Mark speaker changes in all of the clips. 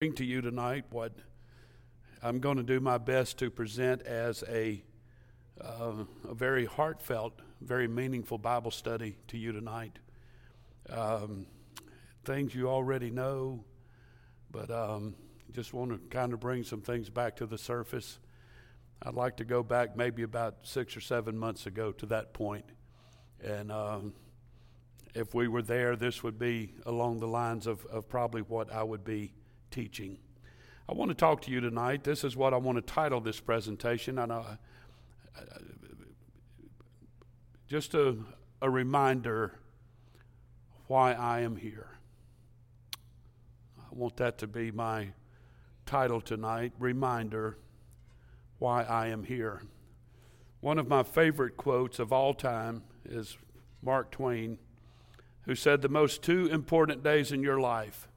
Speaker 1: bring to you tonight what I'm going to do my best to present as a, uh, a very heartfelt, very meaningful Bible study to you tonight. Um, things you already know, but um, just want to kind of bring some things back to the surface. I'd like to go back maybe about six or seven months ago to that point. And um, if we were there, this would be along the lines of, of probably what I would be teaching. I want to talk to you tonight. This is what I want to title this presentation. And uh, just a, a reminder why I am here. I want that to be my title tonight Reminder Why I Am Here. One of my favorite quotes of all time is Mark Twain, who said, The most two important days in your life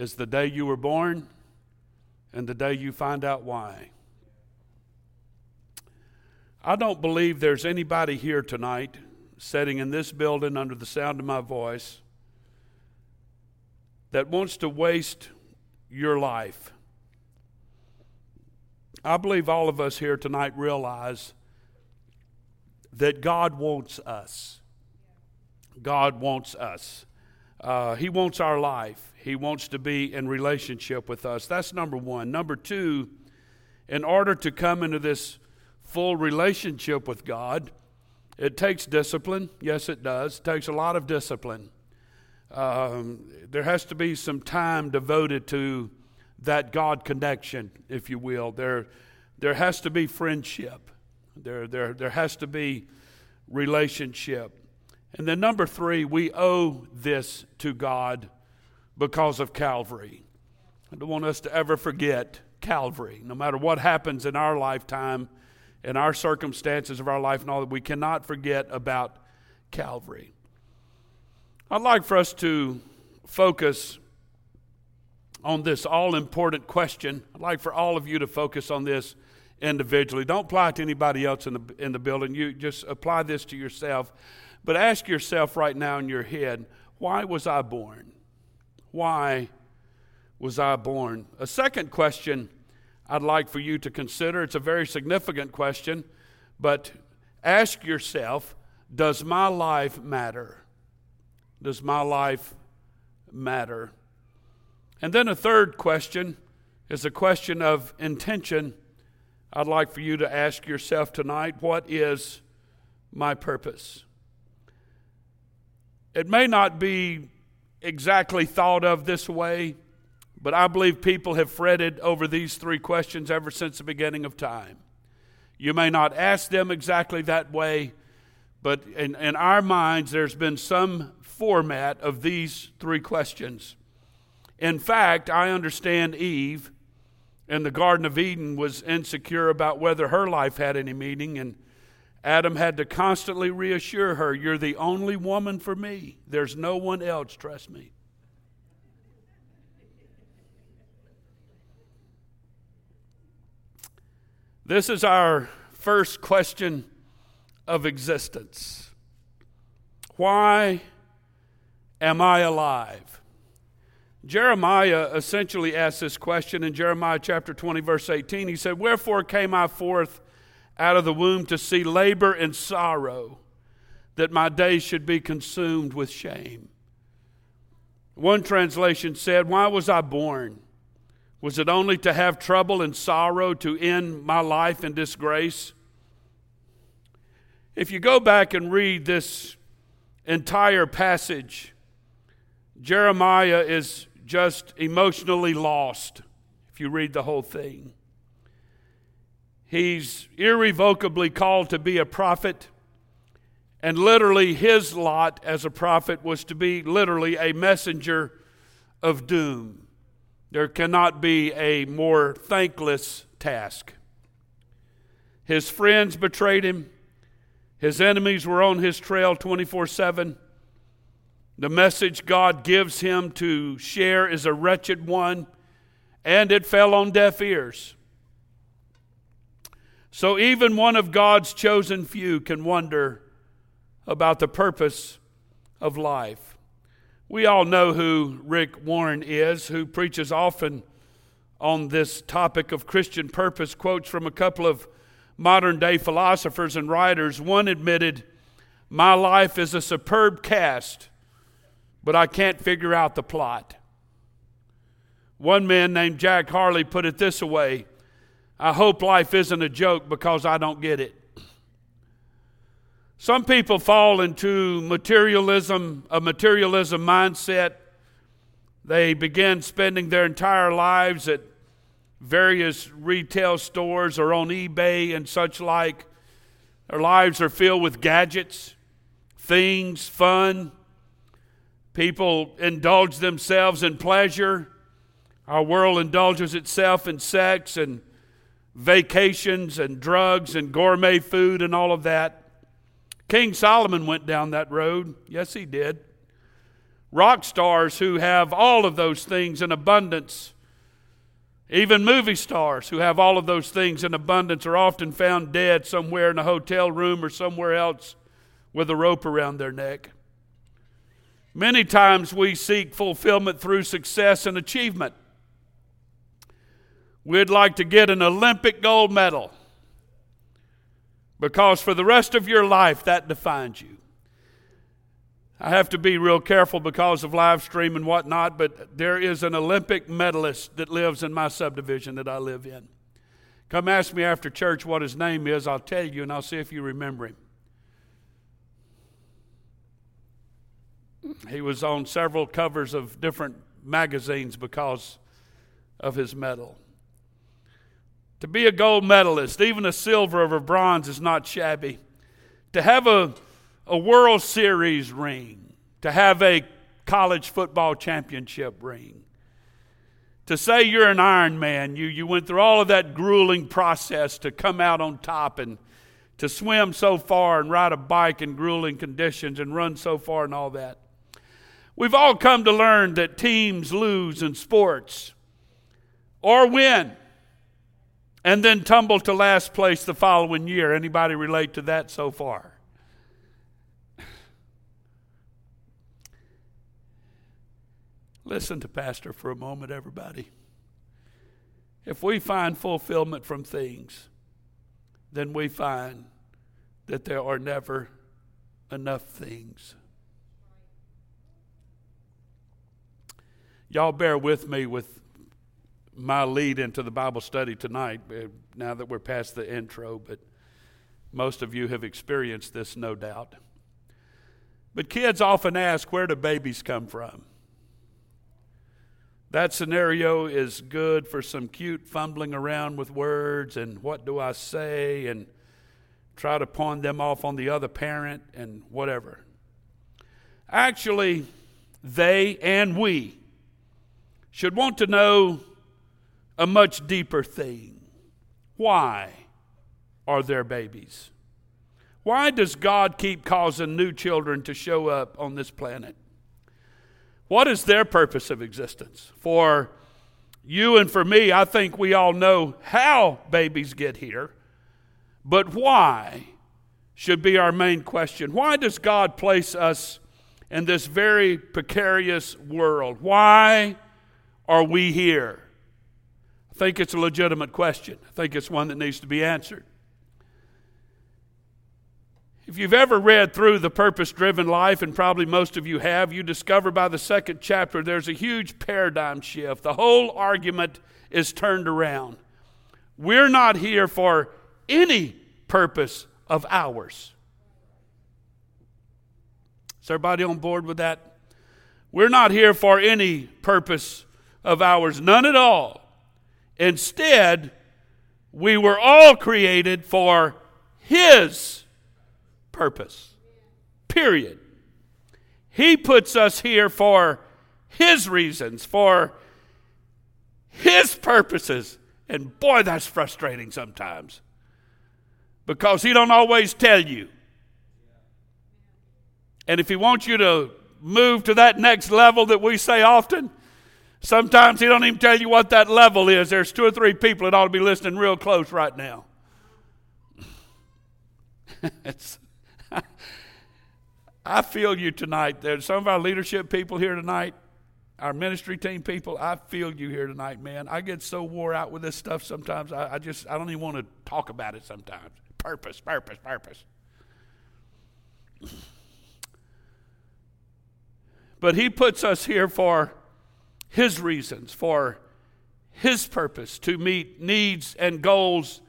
Speaker 1: is the day you were born and the day you find out why. I don't believe there's anybody here tonight sitting in this building under the sound of my voice that wants to waste your life. I believe all of us here tonight realize that God wants us. God wants us. Uh, he wants our life. He wants to be in relationship with us. That's number one. Number two, in order to come into this full relationship with God, it takes discipline. Yes, it does. It takes a lot of discipline. Um, there has to be some time devoted to that God connection, if you will. There, there has to be friendship. There, there, there has to be relationship. And then, number three, we owe this to God because of Calvary. I don't want us to ever forget Calvary. No matter what happens in our lifetime, in our circumstances of our life, and all that, we cannot forget about Calvary. I'd like for us to focus on this all important question. I'd like for all of you to focus on this individually. Don't apply it to anybody else in the, in the building. You just apply this to yourself. But ask yourself right now in your head why was I born? Why was I born? A second question I'd like for you to consider it's a very significant question, but ask yourself does my life matter? Does my life matter? And then a third question is a question of intention. I'd like for you to ask yourself tonight what is my purpose? It may not be exactly thought of this way, but I believe people have fretted over these three questions ever since the beginning of time. You may not ask them exactly that way, but in, in our minds, there's been some format of these three questions. In fact, I understand Eve in the Garden of Eden was insecure about whether her life had any meaning, and Adam had to constantly reassure her, You're the only woman for me. There's no one else, trust me. This is our first question of existence Why am I alive? Jeremiah essentially asked this question in Jeremiah chapter 20, verse 18. He said, Wherefore came I forth? Out of the womb to see labor and sorrow, that my days should be consumed with shame. One translation said, Why was I born? Was it only to have trouble and sorrow to end my life in disgrace? If you go back and read this entire passage, Jeremiah is just emotionally lost if you read the whole thing. He's irrevocably called to be a prophet. And literally, his lot as a prophet was to be literally a messenger of doom. There cannot be a more thankless task. His friends betrayed him, his enemies were on his trail 24 7. The message God gives him to share is a wretched one, and it fell on deaf ears. So even one of God's chosen few can wonder about the purpose of life. We all know who Rick Warren is, who preaches often on this topic of Christian purpose, quotes from a couple of modern day philosophers and writers. One admitted, My life is a superb cast, but I can't figure out the plot. One man named Jack Harley put it this way I hope life isn't a joke because I don't get it. Some people fall into materialism, a materialism mindset. They begin spending their entire lives at various retail stores or on eBay and such like. Their lives are filled with gadgets, things, fun. People indulge themselves in pleasure. Our world indulges itself in sex and vacations and drugs and gourmet food and all of that. King Solomon went down that road. Yes, he did. Rock stars who have all of those things in abundance, even movie stars who have all of those things in abundance, are often found dead somewhere in a hotel room or somewhere else with a rope around their neck. Many times we seek fulfillment through success and achievement. We'd like to get an Olympic gold medal because for the rest of your life, that defines you. I have to be real careful because of live stream and whatnot, but there is an Olympic medalist that lives in my subdivision that I live in. Come ask me after church what his name is. I'll tell you, and I'll see if you remember him. He was on several covers of different magazines because of his medal. To be a gold medalist, even a silver or a bronze, is not shabby. To have a, a World Series ring, to have a college football championship ring, to say you're an Iron Man, you, you went through all of that grueling process to come out on top and to swim so far and ride a bike in grueling conditions and run so far and all that. We've all come to learn that teams lose in sports or win and then tumble to last place the following year. Anybody relate to that so far? Listen to Pastor for a moment, everybody. If we find fulfillment from things, then we find that there are never enough things. Y'all bear with me with my lead into the Bible study tonight, uh, now that we're past the intro, but most of you have experienced this, no doubt. But kids often ask, where do babies come from? That scenario is good for some cute fumbling around with words and what do I say and try to pawn them off on the other parent and whatever. Actually, they and we should want to know a much deeper thing. Why are there babies? Why does God keep causing new children to show up on this planet? What is their purpose of existence? For you and for me, I think we all know how babies get here, but why should be our main question. Why does God place us in this very precarious world? Why are we here? Think it's a legitimate question. I think it's one that needs to be answered. If you've ever read through The Purpose Driven Life, and probably most of you have, you discover by the second chapter there's a huge paradigm shift. The whole argument is turned around. We're not here for any purpose of ours. Is everybody on board with that? We're not here for any purpose of ours, none at all. Instead, we were all created for His purpose. Period. He puts us here for His reasons, for His purposes. And boy, that's frustrating sometimes because He don't always tell you. And if He wants you to move to that next level that we say often, Sometimes he don't even tell you what that level is. There's two or three people that ought to be listening real close right now. I feel you tonight. There's some of our leadership people here tonight, our ministry team people. I feel you here tonight, man. I get so wore out with this stuff sometimes. I, I just I don't even want to talk about it sometimes. Purpose, purpose, purpose. But he puts us here for his reasons, for his purpose to meet needs and goals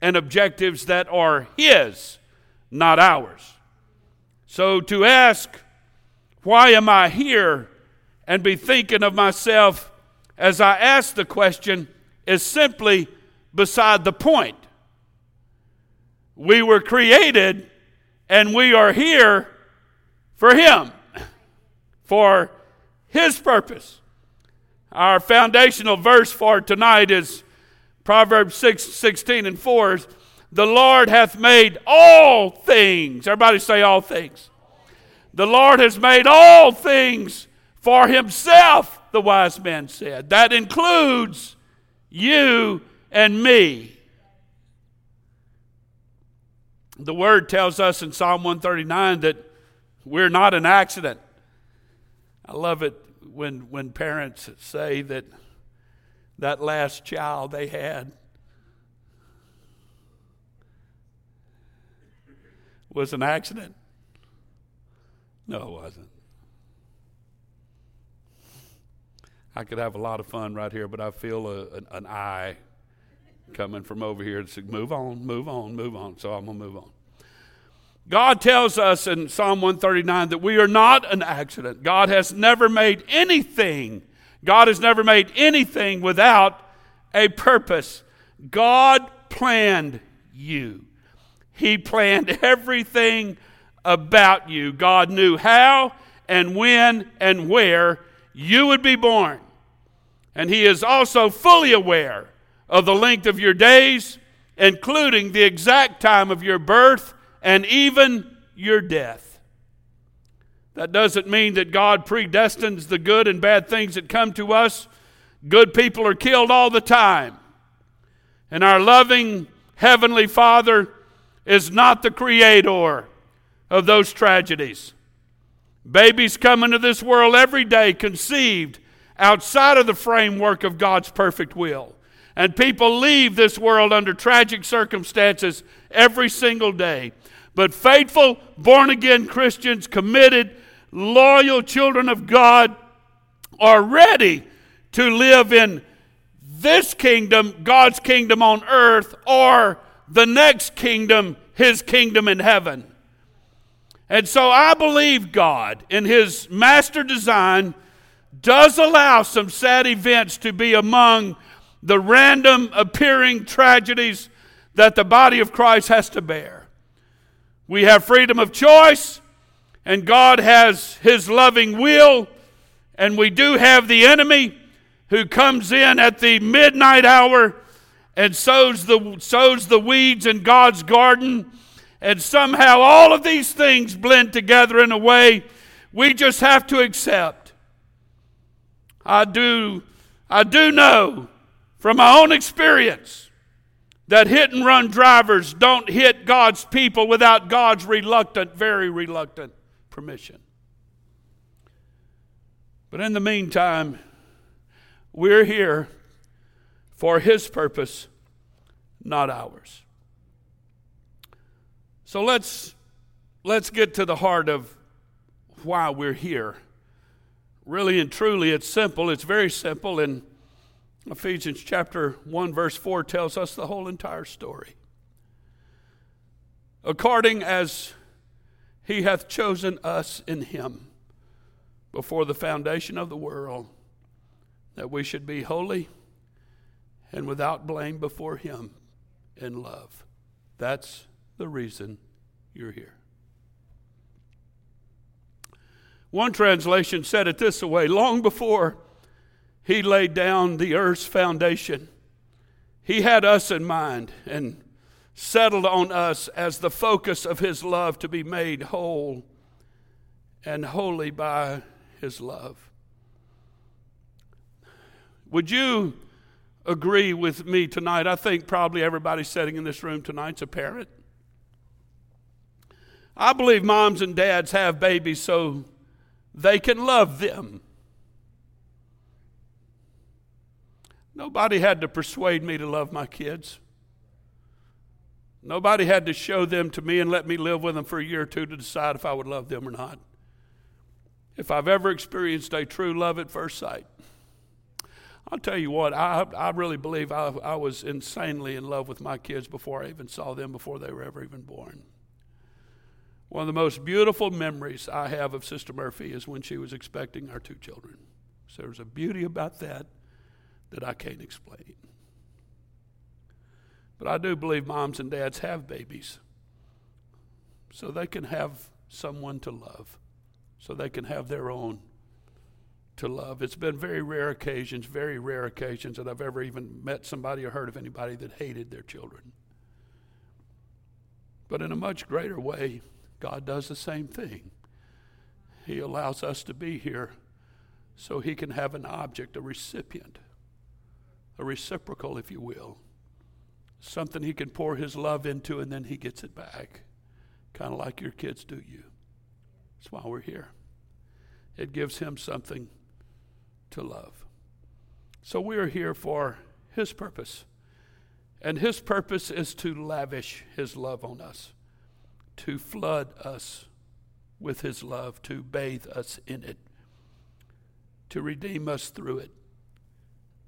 Speaker 1: and objectives that are his, not ours. So to ask, why am I here? And be thinking of myself as I ask the question is simply beside the point. We were created and we are here for Him, for His purpose. Our foundational verse for tonight is Proverbs 6 16 and 4. The Lord hath made all things. Everybody say all things. The Lord has made all things for himself, the wise man said. That includes you and me. The word tells us in Psalm 139 that we're not an accident. I love it when, when parents say that that last child they had was an accident. No, it wasn't. I could have a lot of fun right here, but I feel a, an, an eye coming from over here to say, move on, move on, move on. So I'm going to move on. God tells us in Psalm 139 that we are not an accident. God has never made anything, God has never made anything without a purpose. God planned you, He planned everything about you. God knew how and when and where you would be born. And He is also fully aware of the length of your days, including the exact time of your birth and even your death. That doesn't mean that God predestines the good and bad things that come to us. Good people are killed all the time. And our loving Heavenly Father is not the creator of those tragedies. Babies come into this world every day conceived outside of the framework of God's perfect will. And people leave this world under tragic circumstances every single day. But faithful, born again Christians, committed, loyal children of God, are ready to live in this kingdom, God's kingdom on earth, or the next kingdom, His kingdom in heaven. And so I believe God, in His master design, does allow some sad events to be among the random appearing tragedies that the body of Christ has to bear. We have freedom of choice, and God has His loving will, and we do have the enemy who comes in at the midnight hour and sows the, sows the weeds in God's garden. And somehow all of these things blend together in a way we just have to accept. I do, I do know from my own experience that hit and run drivers don't hit God's people without God's reluctant, very reluctant permission. But in the meantime, we're here for His purpose, not ours. So let's, let's get to the heart of why we're here. Really and truly, it's simple. It's very simple. And Ephesians chapter 1, verse 4 tells us the whole entire story. According as he hath chosen us in him before the foundation of the world, that we should be holy and without blame before him in love. That's the reason you're here. One translation said it this way long before he laid down the earth's foundation. He had us in mind and settled on us as the focus of His love to be made whole and holy by His love. Would you agree with me tonight? I think probably everybody sitting in this room tonight's a parent. I believe moms and dads have babies so they can love them. Nobody had to persuade me to love my kids. Nobody had to show them to me and let me live with them for a year or two to decide if I would love them or not. If I've ever experienced a true love at first sight, I'll tell you what, I, I really believe I, I was insanely in love with my kids before I even saw them, before they were ever even born. One of the most beautiful memories I have of Sister Murphy is when she was expecting our two children. So there's a beauty about that that I can't explain. But I do believe moms and dads have babies so they can have someone to love, so they can have their own to love. It's been very rare occasions, very rare occasions that I've ever even met somebody or heard of anybody that hated their children. But in a much greater way, God does the same thing. He allows us to be here so He can have an object, a recipient, a reciprocal, if you will. Something He can pour His love into and then He gets it back. Kind of like your kids do you. That's why we're here. It gives Him something to love. So we are here for His purpose. And His purpose is to lavish His love on us to flood us with His love, to bathe us in it, to redeem us through it,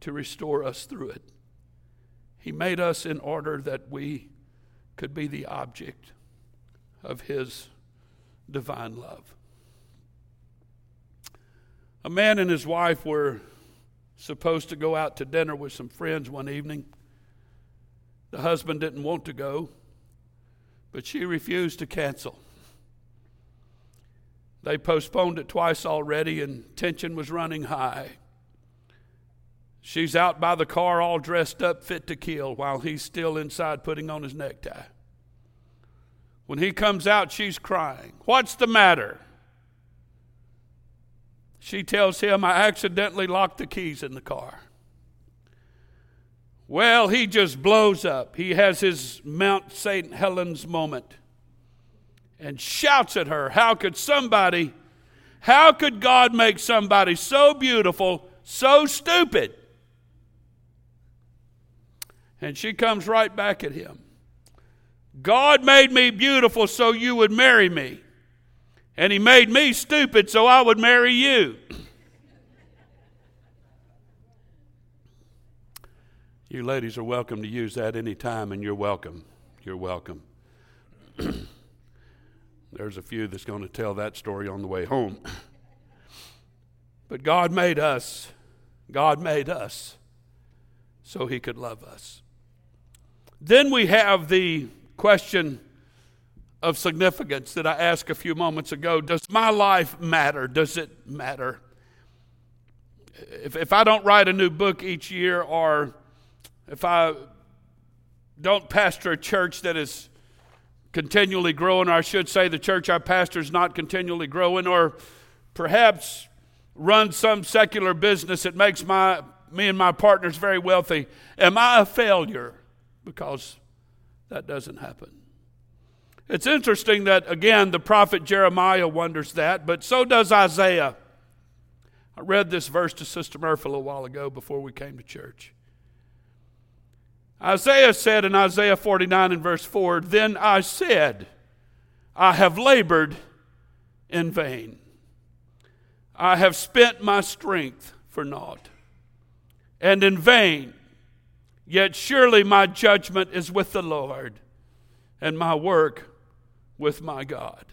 Speaker 1: to restore us through it. He made us in order that we could be the object of His divine love. A man and his wife were supposed to go out to dinner with some friends one evening. The husband didn't want to go. But she refused to cancel. They postponed it twice already, and tension was running high. She's out by the car, all dressed up, fit to kill, while he's still inside putting on his necktie. When he comes out, she's crying. What's the matter? She tells him, I accidentally locked the keys in the car. Well, he just blows up. He has his Mount St. Helens moment and shouts at her, How could somebody, how could God make somebody so beautiful, so stupid? And she comes right back at him. God made me beautiful so you would marry me. And he made me stupid so I would marry you. You ladies are welcome to use that anytime, and you're welcome. You're welcome. There's a few that's going to tell that story on the way home. But God made us. God made us so He could love us. Then we have the question of significance that I asked a few moments ago. Does my life matter? Does it matter? If, if I don't write a new book each year or if I don't pastor a church that is continually growing, or I should say the church I pastor is not continually growing, or perhaps run some secular business that makes my, me and my partners very wealthy, am I a failure? Because that doesn't happen. It's interesting that, again, the prophet Jeremiah wonders that, but so does Isaiah. I read this verse to Sister Murphy a little while ago before we came to church. Isaiah said in Isaiah 49 and verse 4 Then I said, I have labored in vain. I have spent my strength for naught, and in vain. Yet surely my judgment is with the Lord, and my work with my God.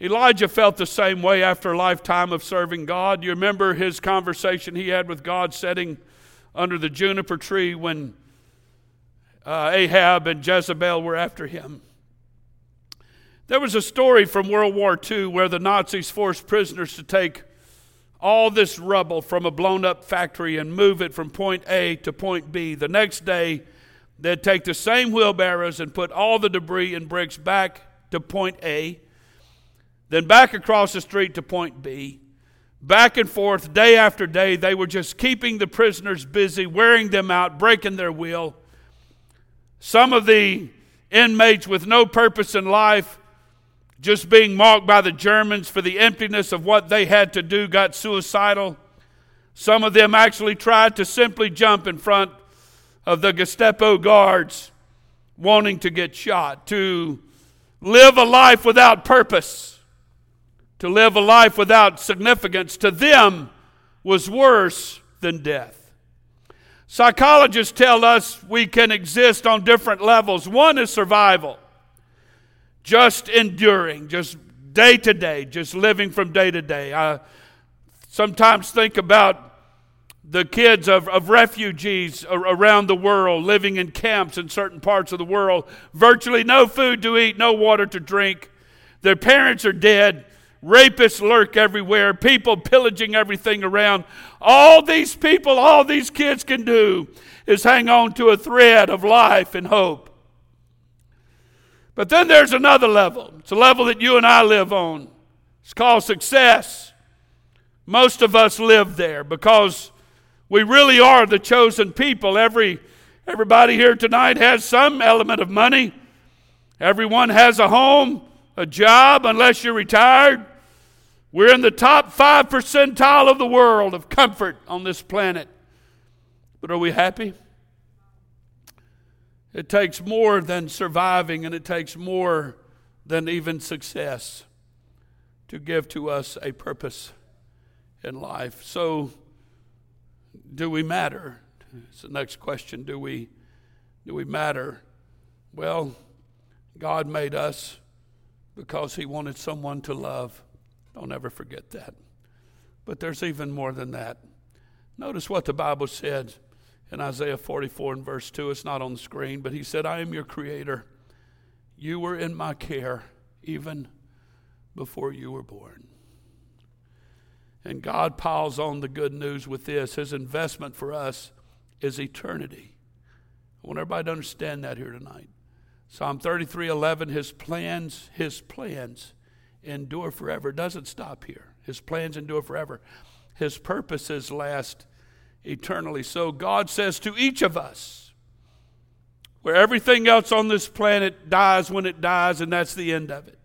Speaker 1: Elijah felt the same way after a lifetime of serving God. You remember his conversation he had with God sitting under the juniper tree when uh, Ahab and Jezebel were after him. There was a story from World War II where the Nazis forced prisoners to take all this rubble from a blown up factory and move it from point A to point B. The next day, they'd take the same wheelbarrows and put all the debris and bricks back to point A, then back across the street to point B back and forth day after day. They were just keeping the prisoners busy, wearing them out, breaking their will. Some of the inmates with no purpose in life just being mocked by the Germans for the emptiness of what they had to do, got suicidal. Some of them actually tried to simply jump in front of the Gestapo guards wanting to get shot, to live a life without purpose, to live a life without significance, to them was worse than death. Psychologists tell us we can exist on different levels. One is survival, just enduring, just day to day, just living from day to day. I sometimes think about the kids of, of refugees around the world living in camps in certain parts of the world, virtually no food to eat, no water to drink. Their parents are dead. Rapists lurk everywhere, people pillaging everything around. All these people, all these kids can do is hang on to a thread of life and hope. But then there's another level. It's a level that you and I live on. It's called success. Most of us live there because we really are the chosen people. Every, everybody here tonight has some element of money. Everyone has a home, a job, unless you're retired. We're in the top 5 percentile of the world of comfort on this planet. But are we happy? It takes more than surviving, and it takes more than even success to give to us a purpose in life. So, do we matter? It's the next question. Do we, do we matter? Well, God made us because He wanted someone to love. Don't ever forget that. But there's even more than that. Notice what the Bible said in Isaiah 44 and verse 2. It's not on the screen, but He said, I am your creator. You were in my care even before you were born. And God piles on the good news with this. His investment for us is eternity. I want everybody to understand that here tonight. Psalm 33 11, his plans, his plans endure forever. It doesn't stop here. His plans endure forever. His purposes last eternally. So God says to each of us, where everything else on this planet dies when it dies, and that's the end of it.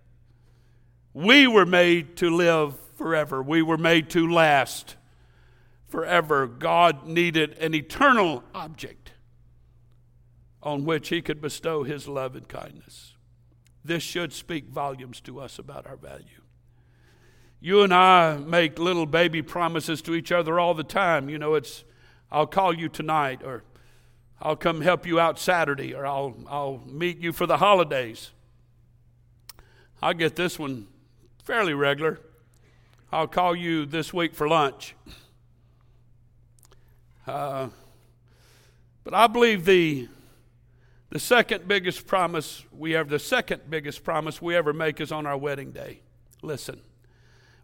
Speaker 1: We were made to live forever. We were made to last forever. God needed an eternal object on which He could bestow His love and kindness. This should speak volumes to us about our value. You and I make little baby promises to each other all the time. You know, it's, I'll call you tonight, or I'll come help you out Saturday, or I'll, I'll meet you for the holidays. I get this one fairly regular. I'll call you this week for lunch. Uh, but I believe the the second biggest promise we have, the second biggest promise we ever make is on our wedding day. Listen,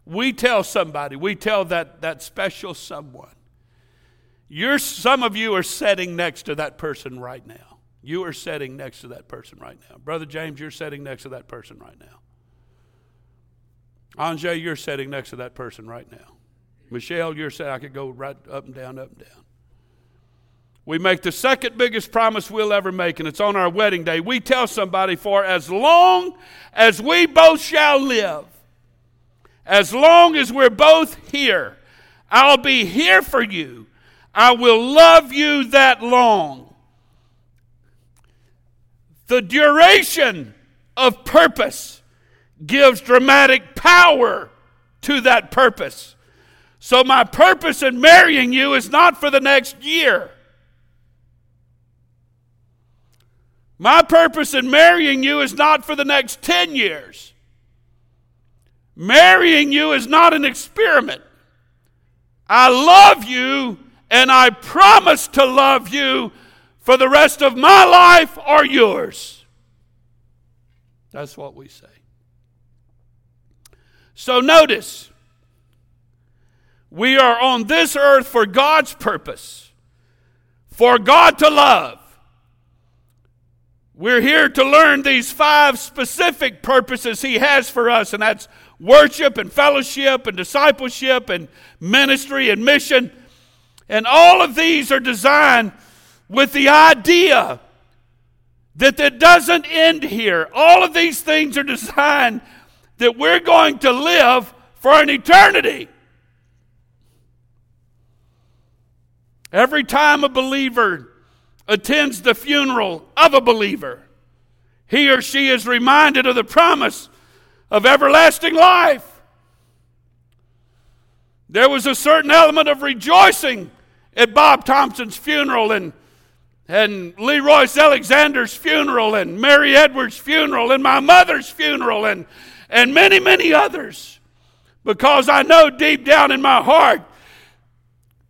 Speaker 1: we tell somebody, we tell that, that special someone. You're, some of you are sitting next to that person right now. You are sitting next to that person right now. Brother James, you're sitting next to that person right now. Anjay, you're sitting next to that person right now. Michelle, you're sitting, I could go right up and down, up and down. We make the second biggest promise we'll ever make, and it's on our wedding day. We tell somebody, for as long as we both shall live, as long as we're both here, I'll be here for you. I will love you that long. The duration of purpose gives dramatic power to that purpose. So, my purpose in marrying you is not for the next year. My purpose in marrying you is not for the next 10 years. Marrying you is not an experiment. I love you and I promise to love you for the rest of my life or yours. That's what we say. So notice, we are on this earth for God's purpose, for God to love. We're here to learn these five specific purposes He has for us, and that's worship and fellowship and discipleship and ministry and mission. And all of these are designed with the idea that it doesn't end here. All of these things are designed that we're going to live for an eternity. Every time a believer attends the funeral of a believer, he or she is reminded of the promise of everlasting life. There was a certain element of rejoicing at Bob Thompson's funeral and, and Lee Royce Alexander's funeral and Mary Edwards' funeral and my mother's funeral and, and many, many others. Because I know deep down in my heart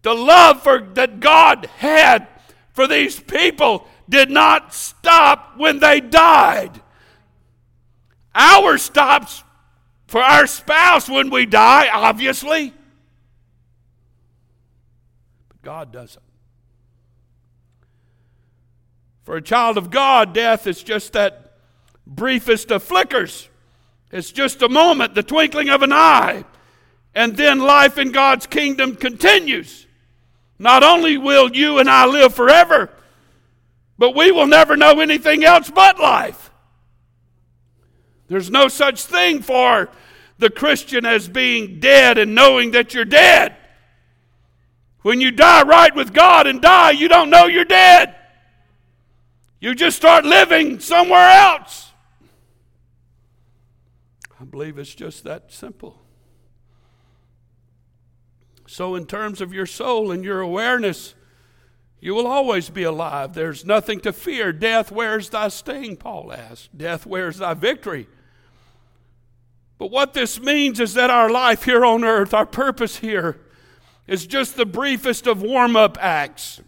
Speaker 1: the love for, that God had for these people did not stop when they died. Ours stops for our spouse when we die, obviously. But God doesn't. For a child of God, death is just that briefest of flickers. It's just a moment, the twinkling of an eye. And then life in God's kingdom continues. Not only will you and I live forever, but we will never know anything else but life. There's no such thing for the Christian as being dead and knowing that you're dead. When you die right with God and die, you don't know you're dead. You just start living somewhere else. I believe it's just that simple. So, in terms of your soul and your awareness, you will always be alive. There's nothing to fear. Death, where's thy sting? Paul asked. Death, where's thy victory? But what this means is that our life here on earth, our purpose here, is just the briefest of warm up acts.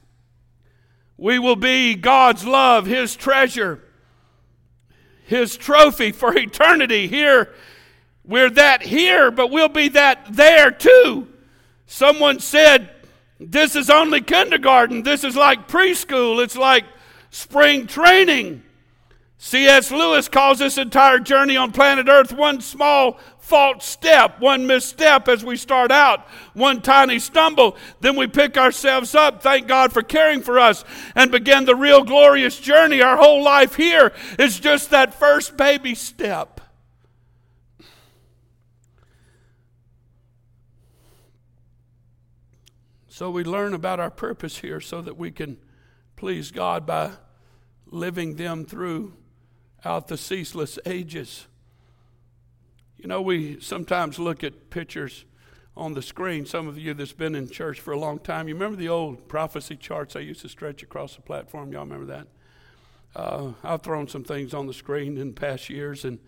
Speaker 1: We will be God's love, His treasure, His trophy for eternity here. We're that here, but we'll be that there too. Someone said, This is only kindergarten. This is like preschool. It's like spring training. C.S. Lewis calls this entire journey on planet Earth one small false step, one misstep as we start out, one tiny stumble. Then we pick ourselves up, thank God for caring for us, and begin the real glorious journey. Our whole life here is just that first baby step. So we learn about our purpose here so that we can please God by living them throughout the ceaseless ages. You know, we sometimes look at pictures on the screen. Some of you that's been in church for a long time, you remember the old prophecy charts I used to stretch across the platform? Y'all remember that? Uh, I've thrown some things on the screen in past years, and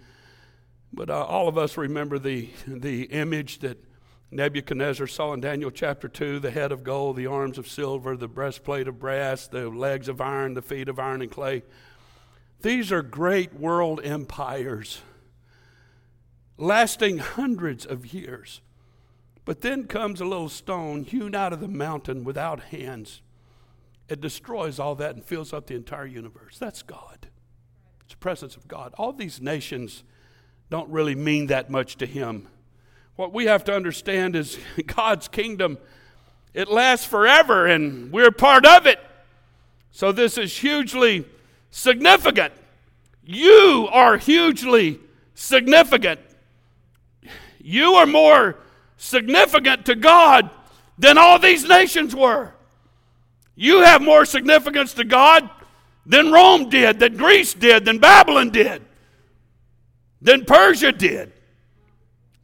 Speaker 1: but uh, all of us remember the the image that Nebuchadnezzar saw in Daniel chapter 2 the head of gold, the arms of silver, the breastplate of brass, the legs of iron, the feet of iron and clay. These are great world empires lasting hundreds of years. But then comes a little stone hewn out of the mountain without hands. It destroys all that and fills up the entire universe. That's God. It's the presence of God. All these nations don't really mean that much to him what we have to understand is God's kingdom, it lasts forever and we're part of it. So this is hugely significant. You are hugely significant. You are more significant to God than all these nations were. You have more significance to God than Rome did, than Greece did, than Babylon did, than Persia did.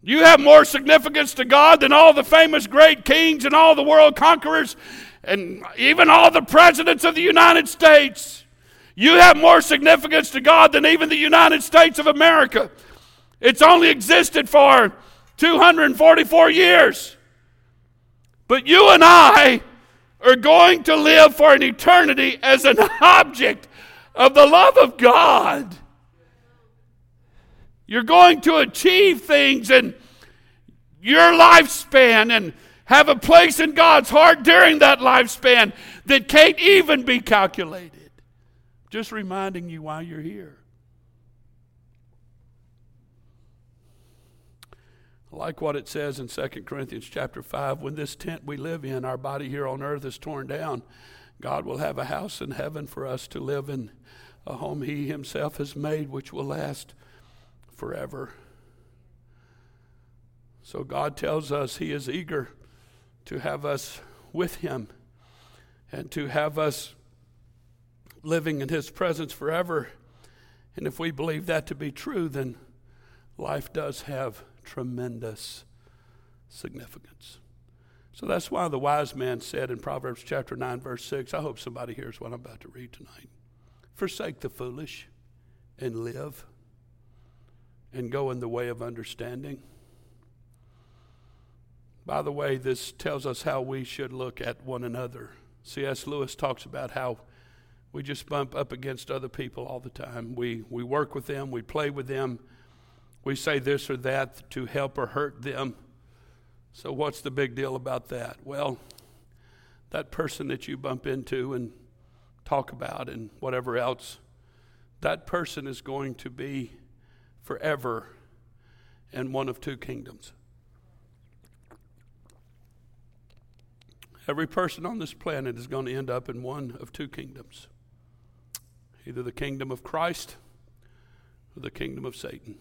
Speaker 1: You have more significance to God than all the famous great kings and all the world conquerors and even all the presidents of the United States. You have more significance to God than even the United States of America. It's only existed for 244 years. But you and I are going to live for an eternity as an object of the love of God. You're going to achieve things in your lifespan and have a place in God's heart during that lifespan that can't even be calculated. Just reminding you why you're here. I like what it says in 2 Corinthians chapter 5 when this tent we live in, our body here on earth is torn down, God will have a house in heaven for us to live in, a home He Himself has made which will last forever. So God tells us He is eager to have us with Him and to have us living in His presence forever. And if we believe that to be true, then life does have tremendous significance. So that's why the wise man said in Proverbs chapter 9, verse 6, I hope somebody hears what I'm about to read tonight. Forsake the foolish and live and go in the way of understanding. By the way, this tells us how we should look at one another. C.S. Lewis talks about how we just bump up against other people all the time. We, we work with them, we play with them, we say this or that to help or hurt them. So, what's the big deal about that? Well, that person that you bump into and talk about and whatever else, that person is going to be forever in one of two kingdoms. Every person on this planet is going to end up in one of two kingdoms either the kingdom of Christ or the kingdom of Satan.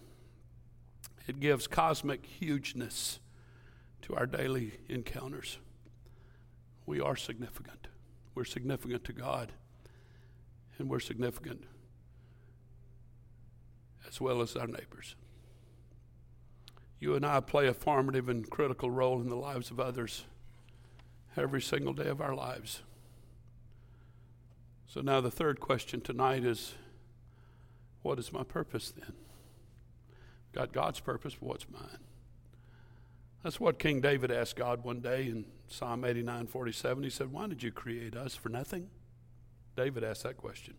Speaker 1: It gives cosmic hugeness to our daily encounters. We are significant. We're significant to God, and we're significant as well as our neighbors. You and I play a formative and critical role in the lives of others every single day of our lives. So, now the third question tonight is what is my purpose then? Got God's purpose, but what's mine? That's what King David asked God one day in Psalm 89 47. He said, Why did you create us for nothing? David asked that question.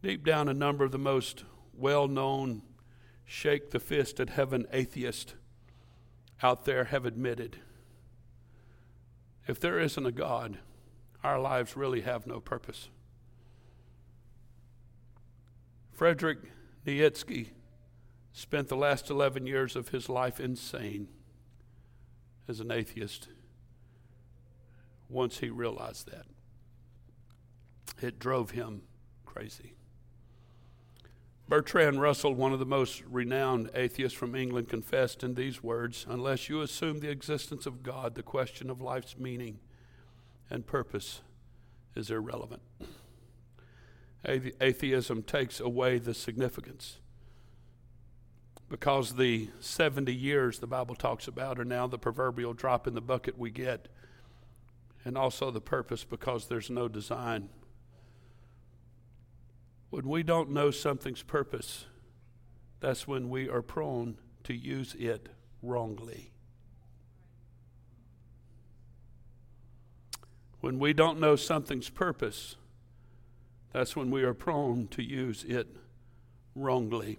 Speaker 1: Deep down, a number of the most well known shake the fist at heaven atheists out there have admitted if there isn't a God, our lives really have no purpose. Frederick Nietzsche spent the last 11 years of his life insane as an atheist once he realized that. It drove him crazy. Bertrand Russell, one of the most renowned atheists from England, confessed in these words Unless you assume the existence of God, the question of life's meaning and purpose is irrelevant. Atheism takes away the significance because the 70 years the Bible talks about are now the proverbial drop in the bucket we get, and also the purpose because there's no design when we don't know something's purpose, that's when we are prone to use it wrongly. When we don't know something's purpose, that's when we are prone to use it wrongly.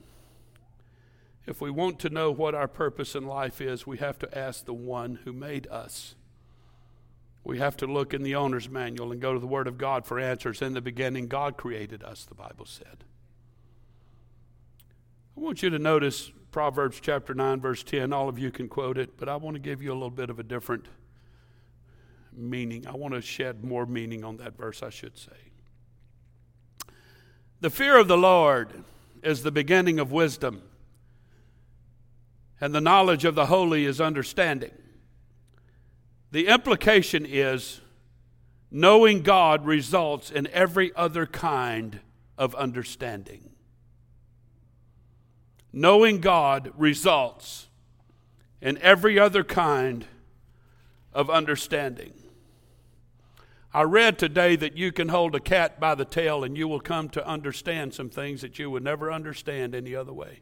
Speaker 1: If we want to know what our purpose in life is, we have to ask the one who made us. We have to look in the owner's manual and go to the Word of God for answers. In the beginning, God created us, the Bible said. I want you to notice Proverbs chapter 9, verse 10. All of you can quote it, but I want to give you a little bit of a different meaning. I want to shed more meaning on that verse, I should say. The fear of the Lord is the beginning of wisdom, and the knowledge of the holy is understanding. The implication is knowing God results in every other kind of understanding. Knowing God results in every other kind of understanding. I read today that you can hold a cat by the tail and you will come to understand some things that you would never understand any other way.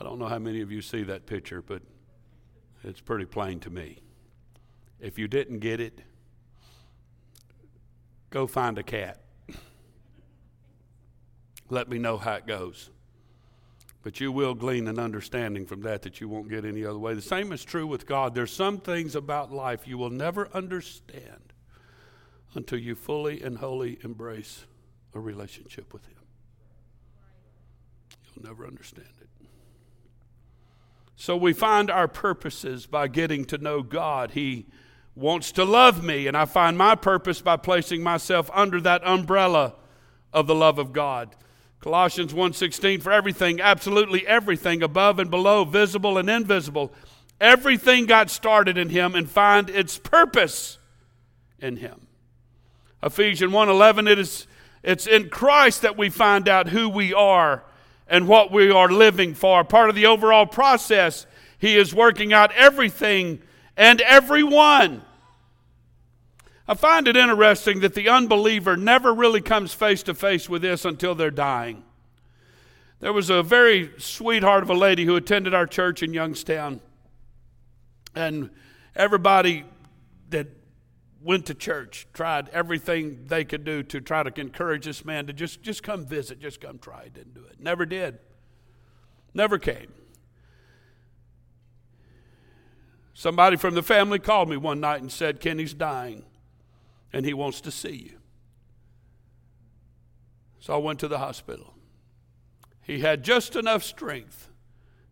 Speaker 1: I don't know how many of you see that picture, but it's pretty plain to me. If you didn't get it, go find a cat. Let me know how it goes. But you will glean an understanding from that that you won't get any other way. The same is true with God. There's some things about life you will never understand until you fully and wholly embrace a relationship with Him. You'll never understand it. So we find our purposes by getting to know God. He wants to love me, and I find my purpose by placing myself under that umbrella of the love of God. Colossians 1:16 for everything, absolutely everything above and below, visible and invisible, everything got started in him and find its purpose in him. Ephesians 1:11 it is it's in Christ that we find out who we are and what we are living for. Part of the overall process, he is working out everything and everyone. I find it interesting that the unbeliever never really comes face to face with this until they're dying. There was a very sweetheart of a lady who attended our church in Youngstown. And everybody that went to church tried everything they could do to try to encourage this man to just, just come visit, just come try. Didn't do it. Never did. Never came. Somebody from the family called me one night and said, Kenny's dying and he wants to see you. So I went to the hospital. He had just enough strength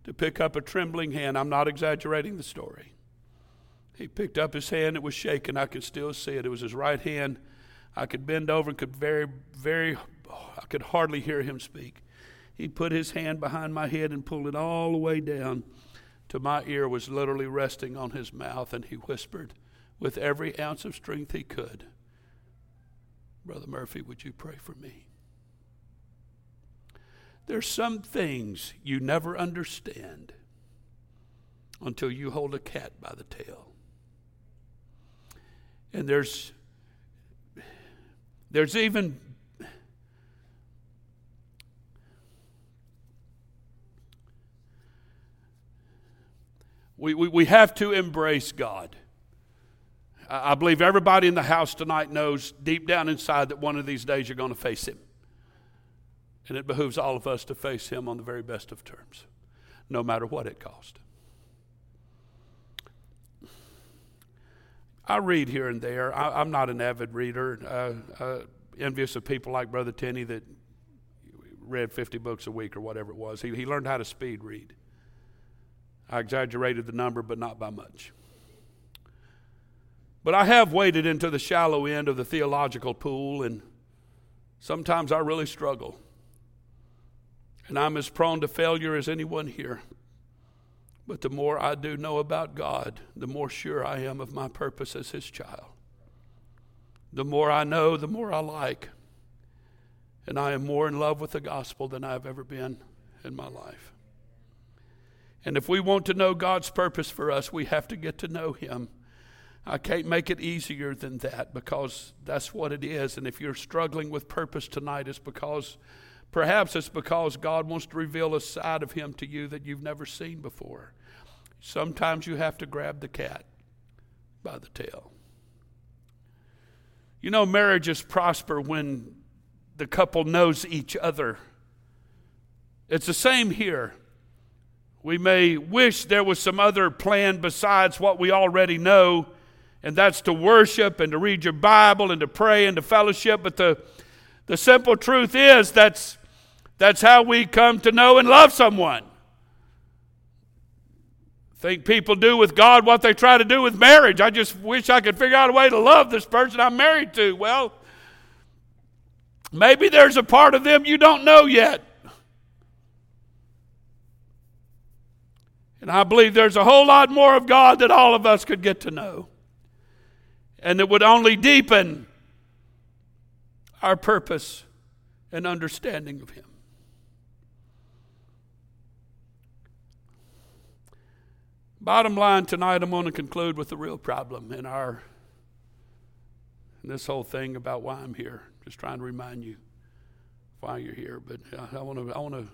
Speaker 1: to pick up a trembling hand. I'm not exaggerating the story. He picked up his hand, it was shaking. I could still see it. It was his right hand. I could bend over and could very, very, oh, I could hardly hear him speak. He put his hand behind my head and pulled it all the way down to my ear was literally resting on his mouth, and he whispered with every ounce of strength he could, Brother Murphy, would you pray for me? There's some things you never understand until you hold a cat by the tail. And there's there's even we, we, we have to embrace God. I believe everybody in the house tonight knows deep down inside that one of these days you're going to face Him. And it behooves all of us to face Him on the very best of terms, no matter what it costs. I read here and there. I, am not an avid reader, uh, uh, envious of people like Brother Tenney that read 50 books a week or whatever it was. He, he learned how to speed read. I exaggerated the number, but not by much. But I have waded into the shallow end of the theological pool, and sometimes I really struggle. And I'm as prone to failure as anyone here. But the more I do know about God, the more sure I am of my purpose as His child. The more I know, the more I like. And I am more in love with the gospel than I've ever been in my life. And if we want to know God's purpose for us, we have to get to know Him I can't make it easier than that because that's what it is. And if you're struggling with purpose tonight, it's because perhaps it's because God wants to reveal a side of Him to you that you've never seen before. Sometimes you have to grab the cat by the tail. You know, marriages prosper when the couple knows each other. It's the same here. We may wish there was some other plan besides what we already know and that's to worship and to read your Bible and to pray and to fellowship. But the, the simple truth is that's, that's how we come to know and love someone. think people do with God what they try to do with marriage. I just wish I could figure out a way to love this person I'm married to. Well, maybe there's a part of them you don't know yet. And I believe there's a whole lot more of God that all of us could get to know and it would only deepen our purpose and understanding of Him. Bottom line tonight, I'm going to conclude with the real problem in our in this whole thing about why I'm here. Just trying to remind you why you're here, but uh, I want to I want to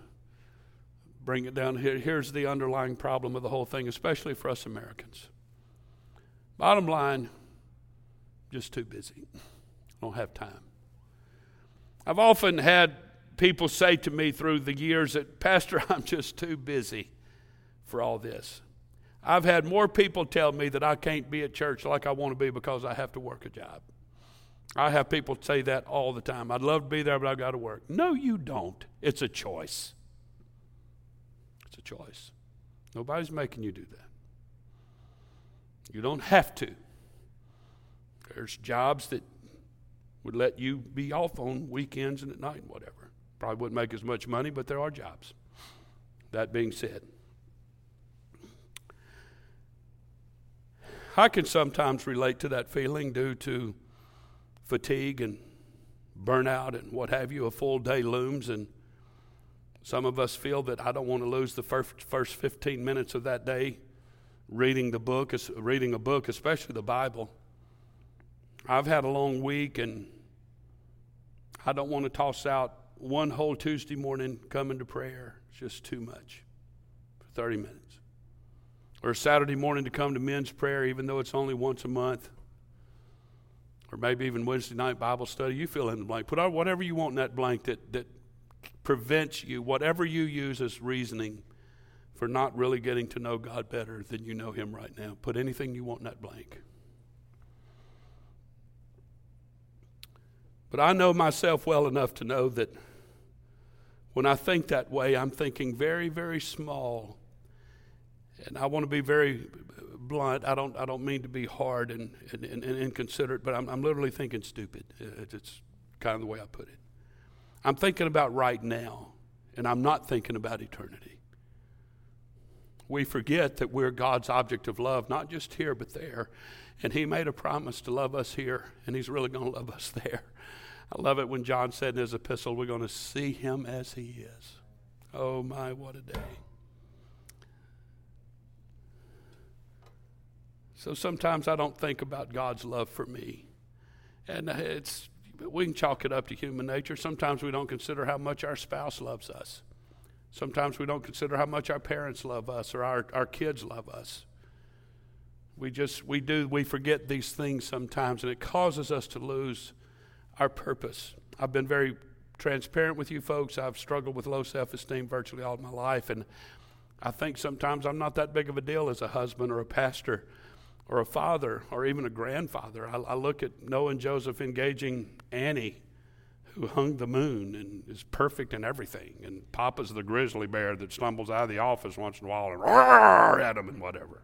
Speaker 1: bring it down here. Here's the underlying problem of the whole thing, especially for us Americans. Bottom line, just too busy. I don't have time. I've often had people say to me through the years that, Pastor, I'm just too busy for all this. I've had more people tell me that I can't be at church like I want to be because I have to work a job. I have people say that all the time. I'd love to be there, but I've got to work. No, you don't. It's a choice. It's a choice. Nobody's making you do that. You don't have to. There's jobs that would let you be off on weekends and at night and whatever. Probably wouldn't make as much money, but there are jobs. That being said, I can sometimes relate to that feeling due to fatigue and burnout and what have you. A full day looms, and some of us feel that I don't want to lose the first, first 15 minutes of that day reading the book, reading a book, especially the Bible. I've had a long week, and I don't want to toss out one whole Tuesday morning coming to prayer. It's just too much for 30 minutes. Or Saturday morning to come to men's prayer, even though it's only once a month. Or maybe even Wednesday night Bible study. You fill in the blank. Put out whatever you want in that blank that, that prevents you, whatever you use as reasoning for not really getting to know God better than you know Him right now. Put anything you want in that blank. But I know myself well enough to know that when I think that way, I'm thinking very, very small. And I want to be very blunt. I don't, I don't mean to be hard and, and, and inconsiderate, but I'm, I'm literally thinking stupid. It's kind of the way I put it. I'm thinking about right now, and I'm not thinking about eternity. We forget that we're God's object of love, not just here, but there. And He made a promise to love us here, and He's really going to love us there. I love it when John said in his epistle, we're going to see him as he is. Oh my, what a day. So sometimes I don't think about God's love for me. And uh, it's we can chalk it up to human nature. Sometimes we don't consider how much our spouse loves us. Sometimes we don't consider how much our parents love us or our, our kids love us. We just we do we forget these things sometimes and it causes us to lose our purpose. I've been very transparent with you folks. I've struggled with low self esteem virtually all my life. And I think sometimes I'm not that big of a deal as a husband or a pastor or a father or even a grandfather. I, I look at Noah and Joseph engaging Annie, who hung the moon and is perfect in everything. And Papa's the grizzly bear that stumbles out of the office once in a while and roar at him and whatever.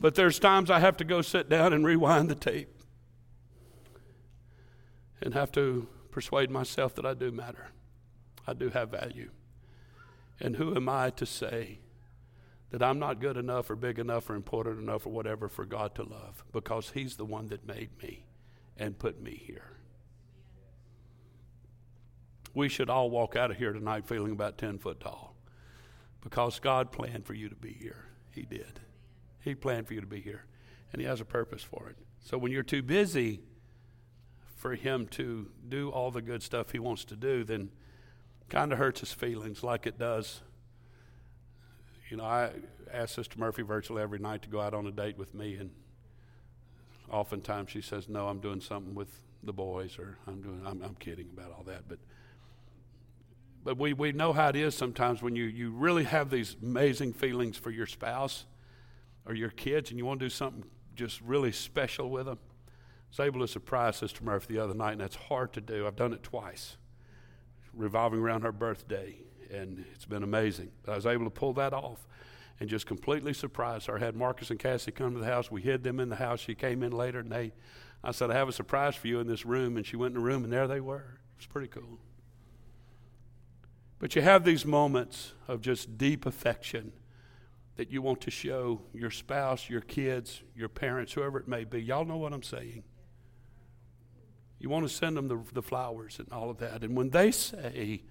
Speaker 1: But there's times I have to go sit down and rewind the tape and have to persuade myself that I do matter. I do have value. And who am I to say that I'm not good enough or big enough or important enough or whatever for God to love? Because He's the one that made me and put me here. We should all walk out of here tonight feeling about 10 foot tall because God planned for you to be here. He did. He planned for you to be here, and He has a purpose for it. So when you're too busy for Him to do all the good stuff He wants to do, then kind of hurts His feelings like it does. You know, I ask Sister Murphy virtually every night to go out on a date with me, and oftentimes she says, "No, I'm doing something with the boys," or "I'm doing." I'm, I'm kidding about all that, but but we, we know how it is sometimes when you, you really have these amazing feelings for your spouse or your kids and you want to do something just really special with them. I was able to surprise Sister Murphy the other night, and that's hard to do. I've done it twice, revolving around her birthday, and it's been amazing. But I was able to pull that off and just completely surprise her. I had Marcus and Cassie come to the house. We hid them in the house. She came in later, and they, I said, I have a surprise for you in this room. And she went in the room, and there they were. It was pretty cool. But you have these moments of just deep affection that you want to show your spouse, your kids, your parents, whoever it may be. Y'all know what I'm saying. You want to send them the, the flowers and all of that. And when they say,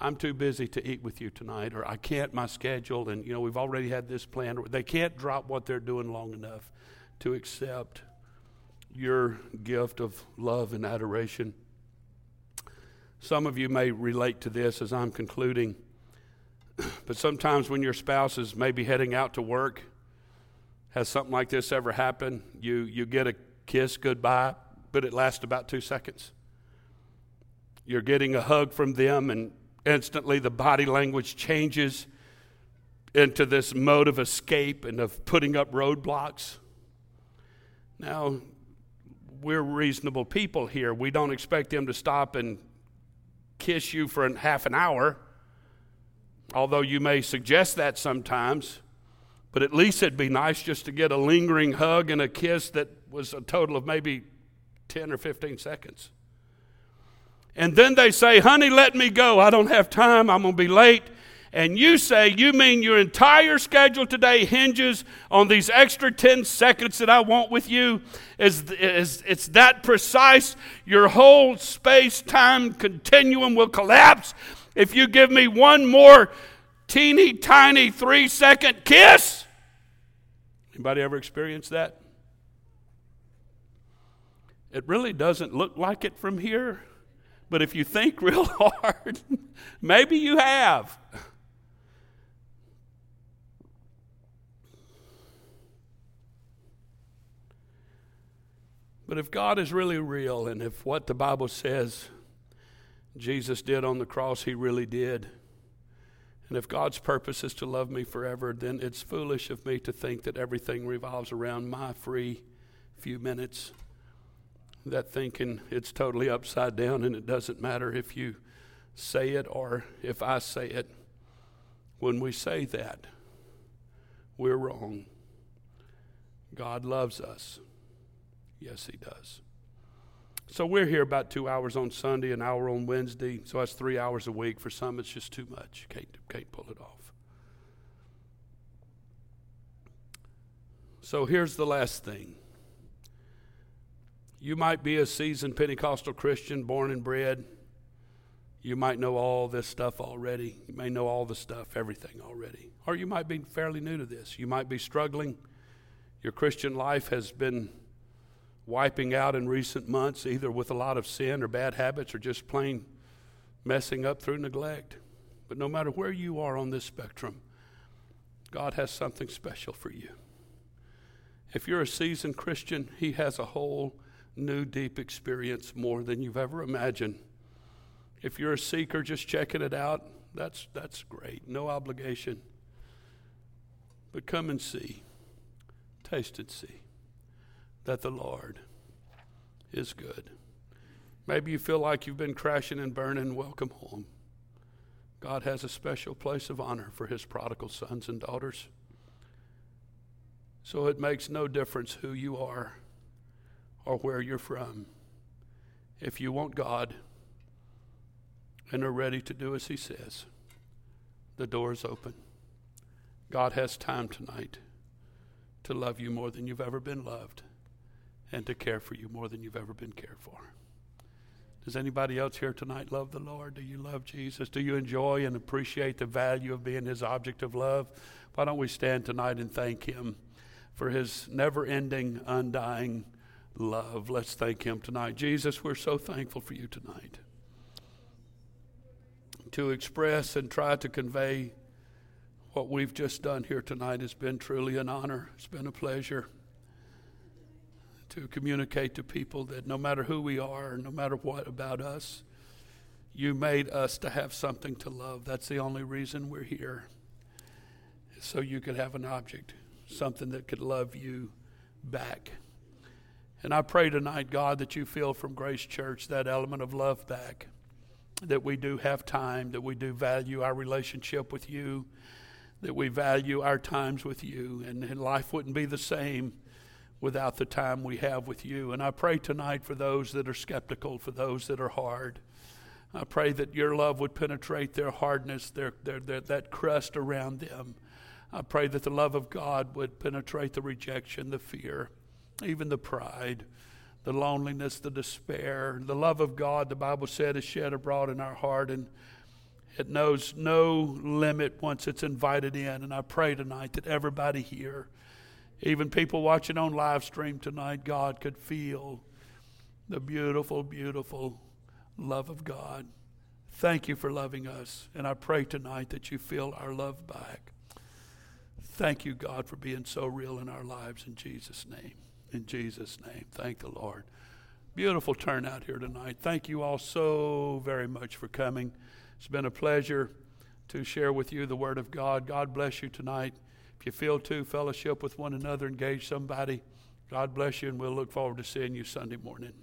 Speaker 1: I'm too busy to eat with you tonight, or I can't, my schedule, and you know, we've already had this planned, they can't drop what they're doing long enough to accept your gift of love and adoration. Some of you may relate to this as I'm concluding. But sometimes when your spouse is maybe heading out to work, has something like this ever happened? You, you get a kiss goodbye, but it lasts about two seconds. You're getting a hug from them, and instantly the body language changes into this mode of escape and of putting up roadblocks. Now, we're reasonable people here. We don't expect them to stop and kiss you for half an hour although you may suggest that sometimes, but at least it'd be nice just to get a lingering hug and a kiss that was a total of maybe 10 or 15 seconds. And then they say, Honey, let me go. I don't have time. I'm going to be late. And you say, You mean your entire schedule today hinges on these extra 10 seconds that I want with you? Is, is, it's that precise. Your whole space time continuum will collapse if you give me one more teeny tiny three second kiss. Anybody ever experienced that? It really doesn't look like it from here. But if you think real hard, maybe you have. But if God is really real, and if what the Bible says Jesus did on the cross, he really did, and if God's purpose is to love me forever, then it's foolish of me to think that everything revolves around my free few minutes that thinking it's totally upside down and it doesn't matter if you say it or if I say it. When we say that, we're wrong. God loves us. Yes, He does. So we're here about two hours on Sunday, an hour on Wednesday. So that's three hours a week. For some, it's just too much. Can't, can't pull it off. So here's the last thing you might be a seasoned Pentecostal Christian, born and bred. You might know all this stuff already. You may know all the stuff, everything already. Or you might be fairly new to this. You might be struggling. Your Christian life has been wiping out in recent months, either with a lot of sin or bad habits or just plain messing up through neglect. But no matter where you are on this spectrum, God has something special for you. If you're a seasoned Christian, He has a whole new, deep experience more than you've ever imagined. If you're a seeker just checking it out, that's, that's great. No obligation. But come and see, taste and see that the Lord is good. Maybe you feel like you've been crashing and burning. Welcome home. God has a special place of honor for his prodigal sons and daughters. So it makes no difference who you are or where you're from. If you want God and are ready to do as He says, the door is open. God has time tonight to love you more than you've ever been loved and to care for you more than you've ever been cared for. Does anybody else here tonight love the Lord? Do you love Jesus? Do you enjoy and appreciate the value of being His object of love? Why don't we stand tonight and thank Him for His never ending, undying love. Let's thank Him tonight. Jesus, we're so thankful for you tonight. To express and try to convey what we've just done here tonight has been truly an honor. It's been a pleasure to communicate to people that no matter who we are, no matter what about us, you made us to have something to love. That's the only reason we're here. So you could have an object, something that could love you back. And I pray tonight, God, that you feel from Grace Church that element of love back. That we do have time, that we do value our relationship with you, that we value our times with you, and, and life wouldn't be the same without the time we have with you. And I pray tonight for those that are skeptical, for those that are hard. I pray that your love would penetrate their hardness, their, their, their, that crust around them. I pray that the love of God would penetrate the rejection, the fear even the pride, the loneliness, the despair. The love of God, the Bible said, is shed abroad in our heart, and it knows no limit once it's invited in. And I pray tonight that everybody here, even people watching on live stream tonight, God could feel the beautiful, beautiful love of God. Thank you for loving us. And I pray tonight that you feel our love back. Thank you, God, for being so real in our lives in Jesus' name in Jesus' name. Thank the Lord. Beautiful turnout here tonight. Thank you all so very much for coming. It's been a pleasure to share with you the Word of God. God bless you tonight. If you feel to fellowship with one another, engage somebody. God bless you, and we'll look forward to seeing you Sunday morning.